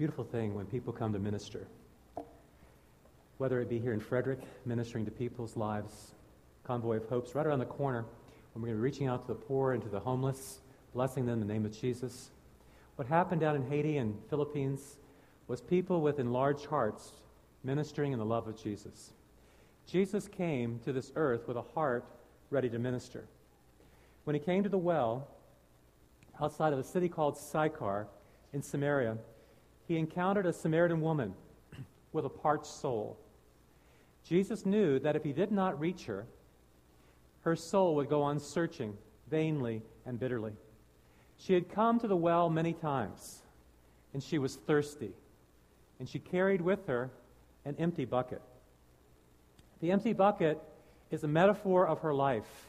beautiful thing when people come to minister. Whether it be here in Frederick, ministering to people's lives, Convoy of Hope's right around the corner, when we're going to be reaching out to the poor and to the homeless, blessing them in the name of Jesus. What happened down in Haiti and Philippines was people with enlarged hearts ministering in the love of Jesus. Jesus came to this earth with a heart ready to minister. When he came to the well outside of a city called Sychar in Samaria, he encountered a Samaritan woman with a parched soul. Jesus knew that if he did not reach her, her soul would go on searching vainly and bitterly. She had come to the well many times, and she was thirsty, and she carried with her an empty bucket. The empty bucket is a metaphor of her life.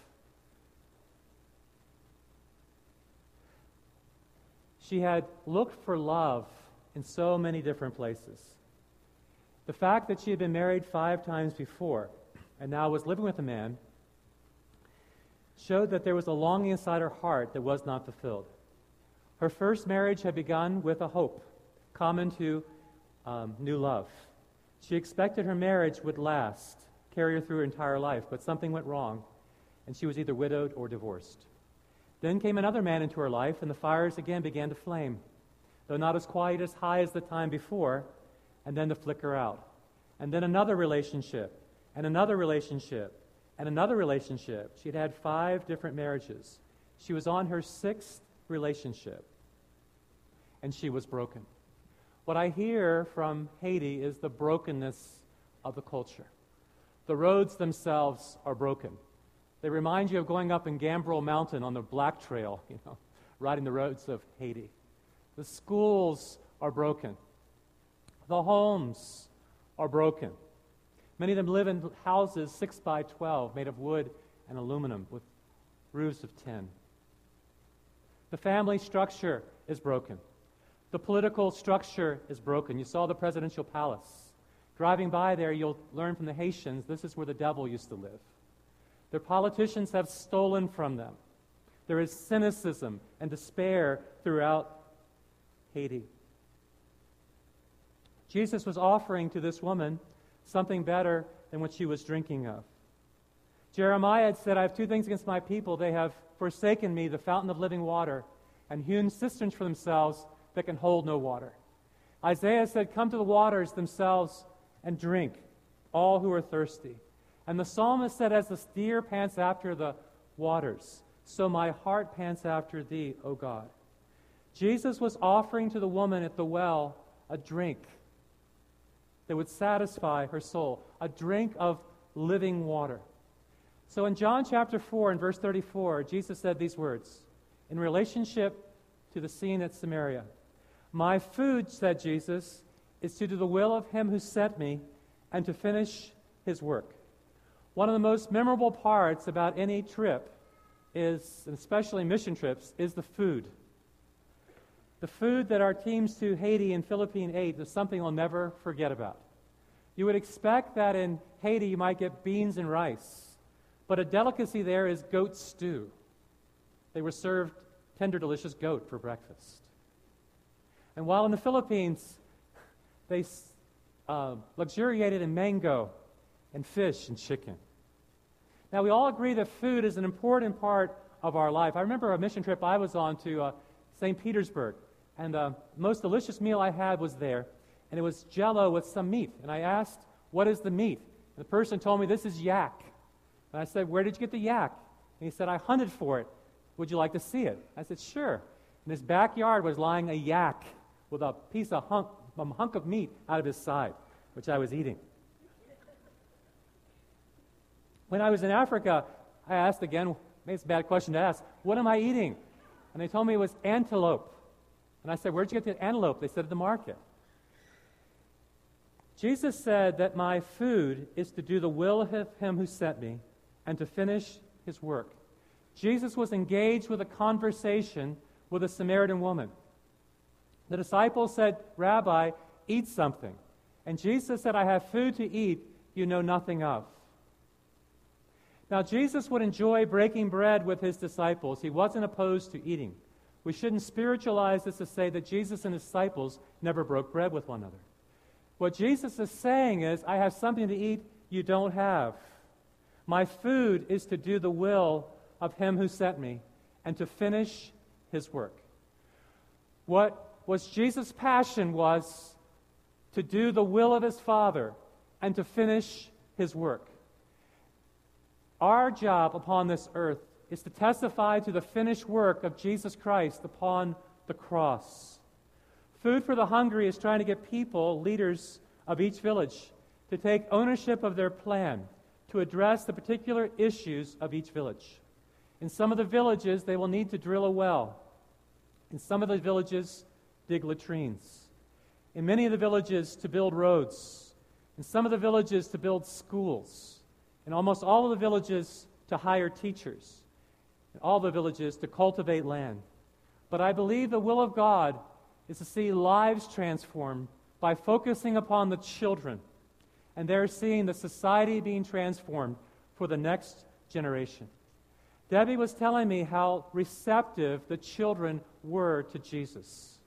She had looked for love in so many different places. The fact that she had been married five times before and now was living with a man showed that there was a longing inside her heart that was not fulfilled. Her first marriage had begun with a hope common to um, new love. She expected her marriage would last, carry her through her entire life, but something went wrong, and she was either widowed or divorced. Then came another man into her life, and the fires again began to flame though not as quite as high as the time before, and then to flicker out. And then another relationship, and another relationship, and another relationship. She had had five different marriages. She was on her sixth relationship, and she was broken. What I hear from Haiti is the brokenness of the culture. The roads themselves are broken. They remind you of going up in Gambrill Mountain on the Black Trail, you know, riding the roads of Haiti. The schools are broken. The homes are broken. Many of them live in houses 6 by 12 made of wood and aluminum with roofs of tin. The family structure is broken. The political structure is broken. You saw the presidential palace. Driving by there, you'll learn from the Haitians this is where the devil used to live. Their politicians have stolen from them. There is cynicism and despair throughout Haiti. Jesus was offering to this woman something better than what she was drinking of. Jeremiah had said, I have two things against my people. They have forsaken me, the fountain of living water, and hewn cisterns for themselves that can hold no water. Isaiah said, Come to the waters themselves and drink, all who are thirsty. And the psalmist said, As the deer pants after the waters, so my heart pants after thee, O God. Jesus was offering to the woman at the well a drink that would satisfy her soul, a drink of living water. So in John chapter 4 and verse 34, Jesus said these words in relationship to the scene at Samaria My food, said Jesus, is to do the will of him who sent me and to finish his work. One of the most memorable parts about any trip is, especially mission trips, is the food. The food that our teams to Haiti and Philippine ate is something I'll never forget about. You would expect that in Haiti you might get beans and rice, but a delicacy there is goat stew. They were served tender, delicious goat for breakfast. And while in the Philippines, they uh, luxuriated in mango and fish and chicken. Now, we all agree that food is an important part of our life. I remember a mission trip I was on to uh, St. Petersburg. And the most delicious meal I had was there, and it was jello with some meat. And I asked, What is the meat? And the person told me, This is yak. And I said, Where did you get the yak? And he said, I hunted for it. Would you like to see it? I said, Sure. In his backyard was lying a yak with a piece of hunk, a hunk of meat out of his side, which I was eating. When I was in Africa, I asked again, maybe it's a bad question to ask, what am I eating? And they told me it was antelope. And I said, Where'd you get the antelope? They said, At the market. Jesus said that my food is to do the will of him who sent me and to finish his work. Jesus was engaged with a conversation with a Samaritan woman. The disciples said, Rabbi, eat something. And Jesus said, I have food to eat you know nothing of. Now, Jesus would enjoy breaking bread with his disciples. He wasn't opposed to eating. We shouldn't spiritualize this to say that Jesus and his disciples never broke bread with one another. What Jesus is saying is, I have something to eat you don't have. My food is to do the will of him who sent me and to finish his work. What was Jesus' passion was to do the will of his Father and to finish his work. Our job upon this earth is to testify to the finished work of Jesus Christ upon the cross. Food for the Hungry is trying to get people, leaders of each village, to take ownership of their plan to address the particular issues of each village. In some of the villages, they will need to drill a well. In some of the villages, dig latrines. In many of the villages, to build roads. In some of the villages, to build schools. In almost all of the villages, to hire teachers. In all the villages, to cultivate land. But I believe the will of God is to see lives transformed by focusing upon the children. And they're seeing the society being transformed for the next generation. Debbie was telling me how receptive the children were to Jesus.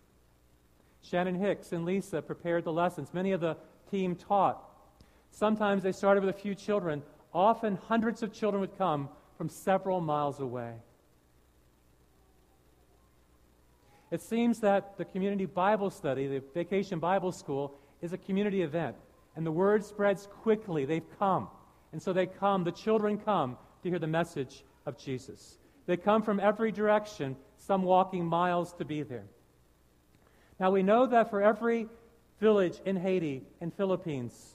Shannon Hicks and Lisa prepared the lessons. Many of the team taught. Sometimes they started with a few children. Often, hundreds of children would come from several miles away. It seems that the community Bible study, the vacation Bible school, is a community event. And the word spreads quickly. They've come. And so they come, the children come to hear the message of Jesus. They come from every direction, some walking miles to be there. Now we know that for every village in Haiti and Philippines,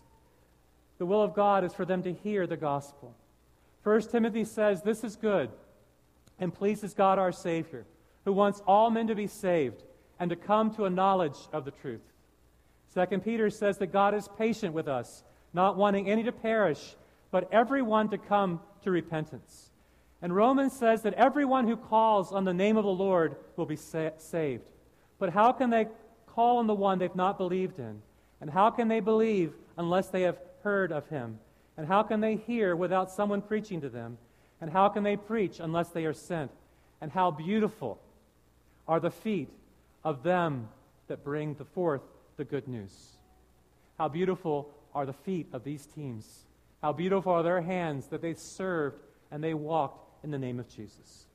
the will of God is for them to hear the gospel. First Timothy says, This is good and pleases God our Savior, who wants all men to be saved and to come to a knowledge of the truth. Second Peter says that God is patient with us, not wanting any to perish, but everyone to come to repentance. And Romans says that everyone who calls on the name of the Lord will be sa- saved. But how can they call on the one they've not believed in? And how can they believe unless they have heard of him? And how can they hear without someone preaching to them? And how can they preach unless they are sent? And how beautiful are the feet of them that bring forth the good news. How beautiful are the feet of these teams. How beautiful are their hands that they served and they walked in the name of Jesus.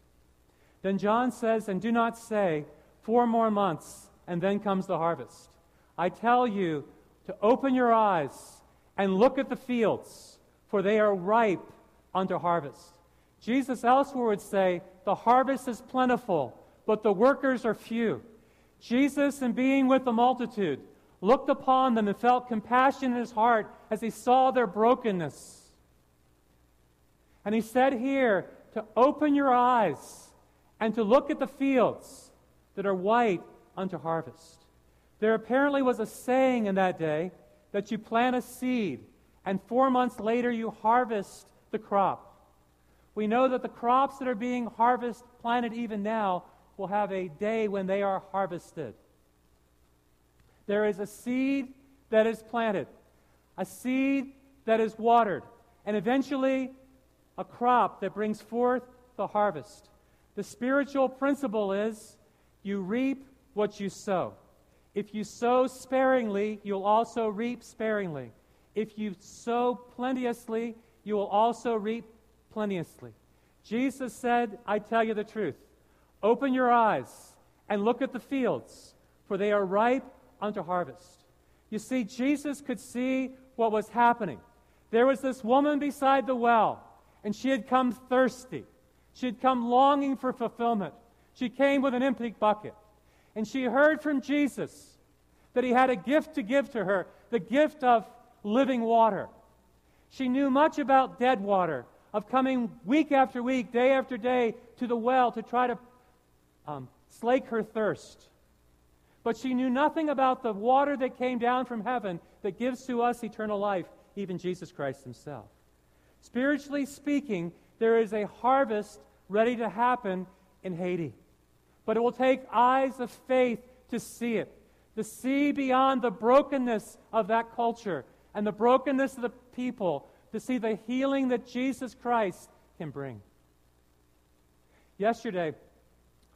Then John says, And do not say, Four more months, and then comes the harvest. I tell you to open your eyes and look at the fields, for they are ripe unto harvest. Jesus elsewhere would say, The harvest is plentiful, but the workers are few. Jesus, in being with the multitude, looked upon them and felt compassion in his heart as he saw their brokenness. And he said here to open your eyes and to look at the fields that are white unto harvest. There apparently was a saying in that day that you plant a seed and four months later you harvest the crop. We know that the crops that are being harvested, planted even now, will have a day when they are harvested. There is a seed that is planted, a seed that is watered, and eventually a crop that brings forth the harvest. The spiritual principle is you reap what you sow. If you sow sparingly, you'll also reap sparingly. If you sow plenteously, you will also reap plenteously. Jesus said, I tell you the truth. Open your eyes and look at the fields, for they are ripe unto harvest. You see, Jesus could see what was happening. There was this woman beside the well and she had come thirsty. She had come longing for fulfillment. She came with an empty bucket. And she heard from Jesus that he had a gift to give to her the gift of living water. She knew much about dead water, of coming week after week, day after day to the well to try to um, slake her thirst. But she knew nothing about the water that came down from heaven that gives to us eternal life, even Jesus Christ himself. Spiritually speaking, there is a harvest ready to happen in Haiti. But it will take eyes of faith to see it, to see beyond the brokenness of that culture and the brokenness of the people, to see the healing that Jesus Christ can bring. Yesterday,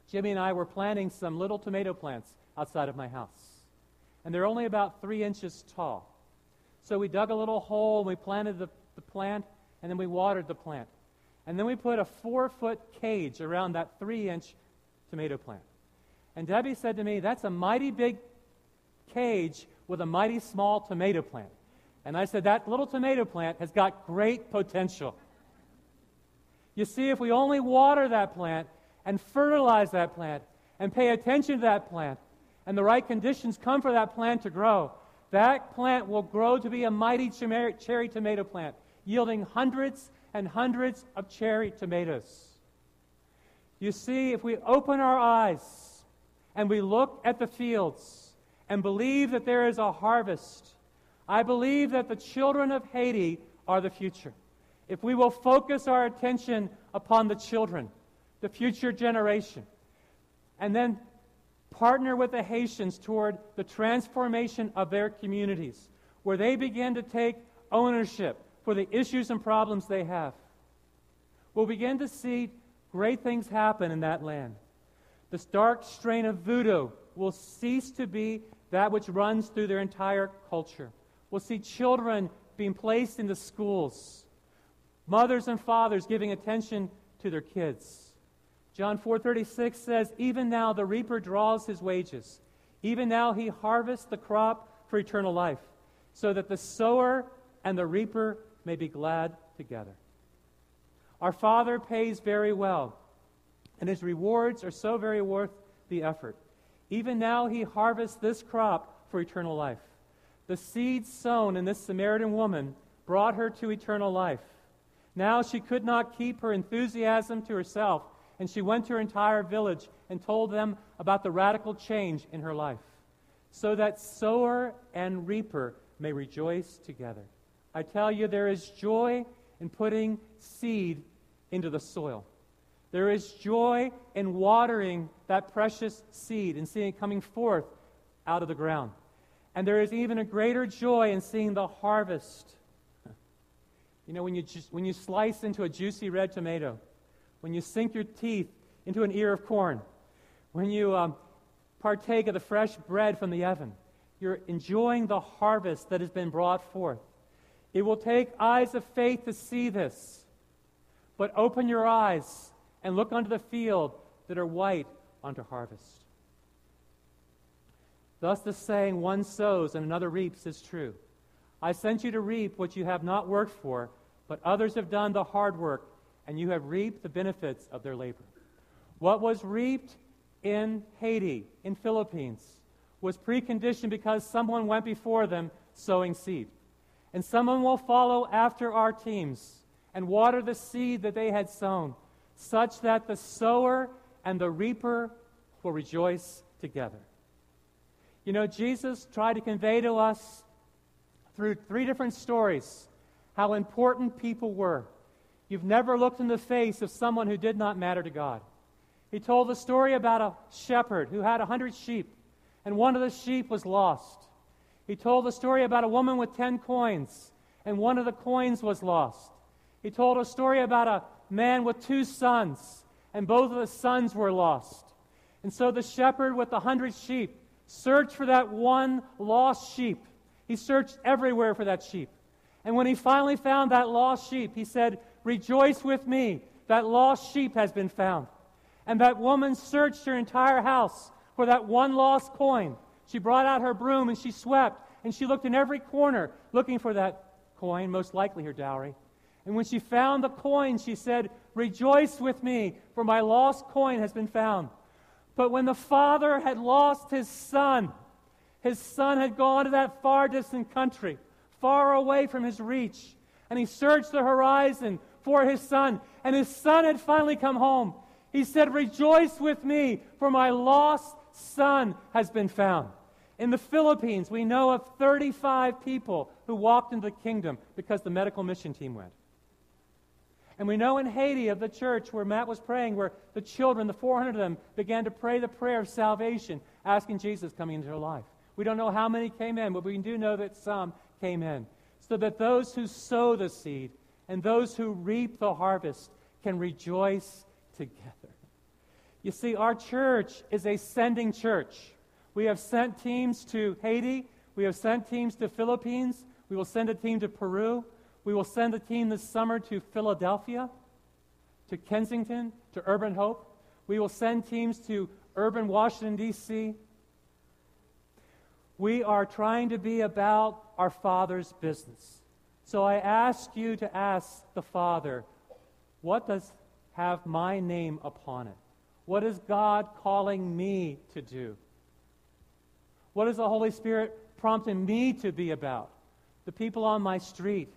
Jimmy and I were planting some little tomato plants outside of my house. And they're only about three inches tall. So we dug a little hole and we planted the, the plant, and then we watered the plant. And then we put a four foot cage around that three inch tomato plant. And Debbie said to me, That's a mighty big cage with a mighty small tomato plant. And I said, That little tomato plant has got great potential. You see, if we only water that plant and fertilize that plant and pay attention to that plant, and the right conditions come for that plant to grow, that plant will grow to be a mighty cherry tomato plant, yielding hundreds and hundreds of cherry tomatoes. You see, if we open our eyes and we look at the fields and believe that there is a harvest, I believe that the children of Haiti are the future. If we will focus our attention upon the children, the future generation, and then partner with the Haitians toward the transformation of their communities, where they begin to take ownership for the issues and problems they have, we'll begin to see great things happen in that land. This dark strain of voodoo will cease to be that which runs through their entire culture. We'll see children being placed into schools, mothers and fathers giving attention to their kids. John 4:36 says, "Even now the reaper draws his wages. Even now he harvests the crop for eternal life, so that the sower and the reaper may be glad together." Our Father pays very well, and his rewards are so very worth the effort. Even now he harvests this crop for eternal life. The seed sown in this Samaritan woman brought her to eternal life. Now she could not keep her enthusiasm to herself, and she went to her entire village and told them about the radical change in her life, so that sower and reaper may rejoice together. I tell you, there is joy in putting seed into the soil. There is joy in watering that precious seed and seeing it coming forth out of the ground. And there is even a greater joy in seeing the harvest. You know, when you, ju- when you slice into a juicy red tomato, when you sink your teeth into an ear of corn, when you um, partake of the fresh bread from the oven, you're enjoying the harvest that has been brought forth. It will take eyes of faith to see this. But open your eyes and look unto the field that are white unto harvest. Thus, the saying, one sows and another reaps, is true. I sent you to reap what you have not worked for, but others have done the hard work, and you have reaped the benefits of their labor. What was reaped in Haiti, in Philippines, was preconditioned because someone went before them sowing seed. And someone will follow after our teams and water the seed that they had sown, such that the sower and the reaper will rejoice together. You know, Jesus tried to convey to us through three different stories how important people were. You've never looked in the face of someone who did not matter to God. He told the story about a shepherd who had a hundred sheep, and one of the sheep was lost. He told the story about a woman with ten coins, and one of the coins was lost. He told a story about a man with two sons, and both of the sons were lost. And so the shepherd with the hundred sheep searched for that one lost sheep. He searched everywhere for that sheep. And when he finally found that lost sheep, he said, Rejoice with me, that lost sheep has been found. And that woman searched her entire house for that one lost coin. She brought out her broom and she swept, and she looked in every corner looking for that coin, most likely her dowry. And when she found the coin, she said, Rejoice with me, for my lost coin has been found. But when the father had lost his son, his son had gone to that far distant country, far away from his reach, and he searched the horizon for his son, and his son had finally come home. He said, Rejoice with me, for my lost son has been found. In the Philippines, we know of 35 people who walked into the kingdom because the medical mission team went. And we know in Haiti of the church where Matt was praying, where the children, the 400 of them, began to pray the prayer of salvation, asking Jesus coming into their life. We don't know how many came in, but we do know that some came in. So that those who sow the seed and those who reap the harvest can rejoice together. You see, our church is a sending church. We have sent teams to Haiti. We have sent teams to Philippines. We will send a team to Peru. We will send a team this summer to Philadelphia, to Kensington, to Urban Hope. We will send teams to urban Washington, D.C. We are trying to be about our Father's business. So I ask you to ask the Father, what does have my name upon it? What is God calling me to do? What is the Holy Spirit prompting me to be about? The people on my street,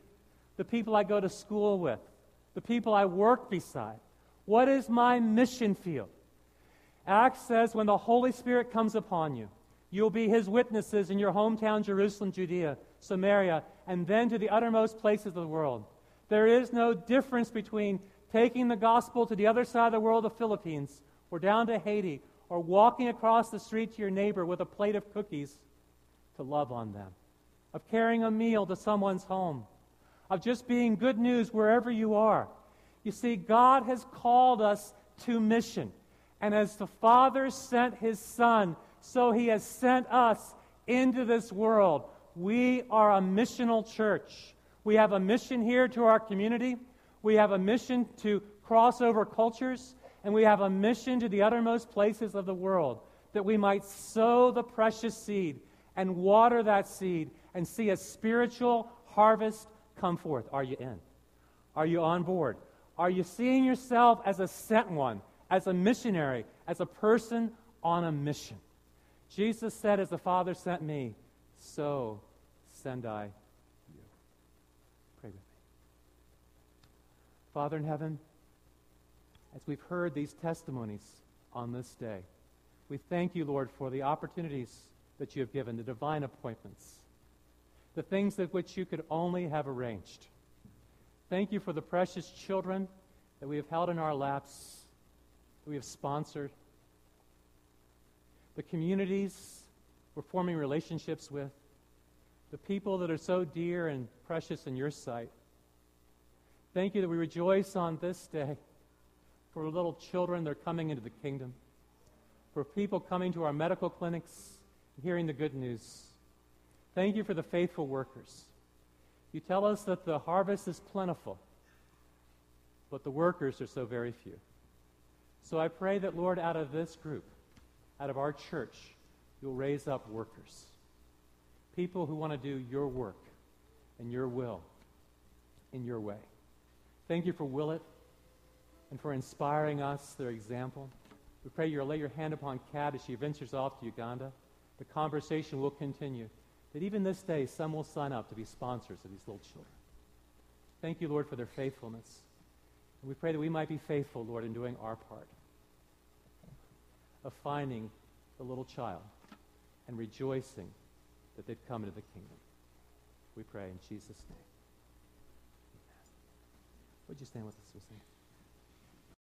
the people I go to school with, the people I work beside. What is my mission field? Acts says when the Holy Spirit comes upon you, you'll be his witnesses in your hometown, Jerusalem, Judea, Samaria, and then to the uttermost places of the world. There is no difference between taking the gospel to the other side of the world, the Philippines, or down to Haiti, or walking across the street to your neighbor with a plate of cookies to love on them, of carrying a meal to someone's home, of just being good news wherever you are. You see, God has called us to mission. And as the Father sent his Son, so he has sent us into this world. We are a missional church. We have a mission here to our community. We have a mission to cross over cultures and we have a mission to the uttermost places of the world that we might sow the precious seed and water that seed and see a spiritual harvest come forth. Are you in? Are you on board? Are you seeing yourself as a sent one, as a missionary, as a person on a mission? Jesus said, As the Father sent me, so send I you. Pray with me. Father in heaven, as we've heard these testimonies on this day. We thank you, Lord, for the opportunities that you have given, the divine appointments, the things that which you could only have arranged. Thank you for the precious children that we have held in our laps, that we have sponsored, the communities we're forming relationships with, the people that are so dear and precious in your sight. Thank you that we rejoice on this day for little children that are coming into the kingdom, for people coming to our medical clinics and hearing the good news. Thank you for the faithful workers. You tell us that the harvest is plentiful, but the workers are so very few. So I pray that, Lord, out of this group, out of our church, you'll raise up workers. People who want to do your work and your will in your way. Thank you for Willett and for inspiring us, their example. We pray you'll lay your hand upon Kat as she ventures off to Uganda. The conversation will continue. That even this day, some will sign up to be sponsors of these little children. Thank you, Lord, for their faithfulness. And we pray that we might be faithful, Lord, in doing our part of finding the little child and rejoicing that they've come into the kingdom. We pray in Jesus' name. Amen. Would you stand with us?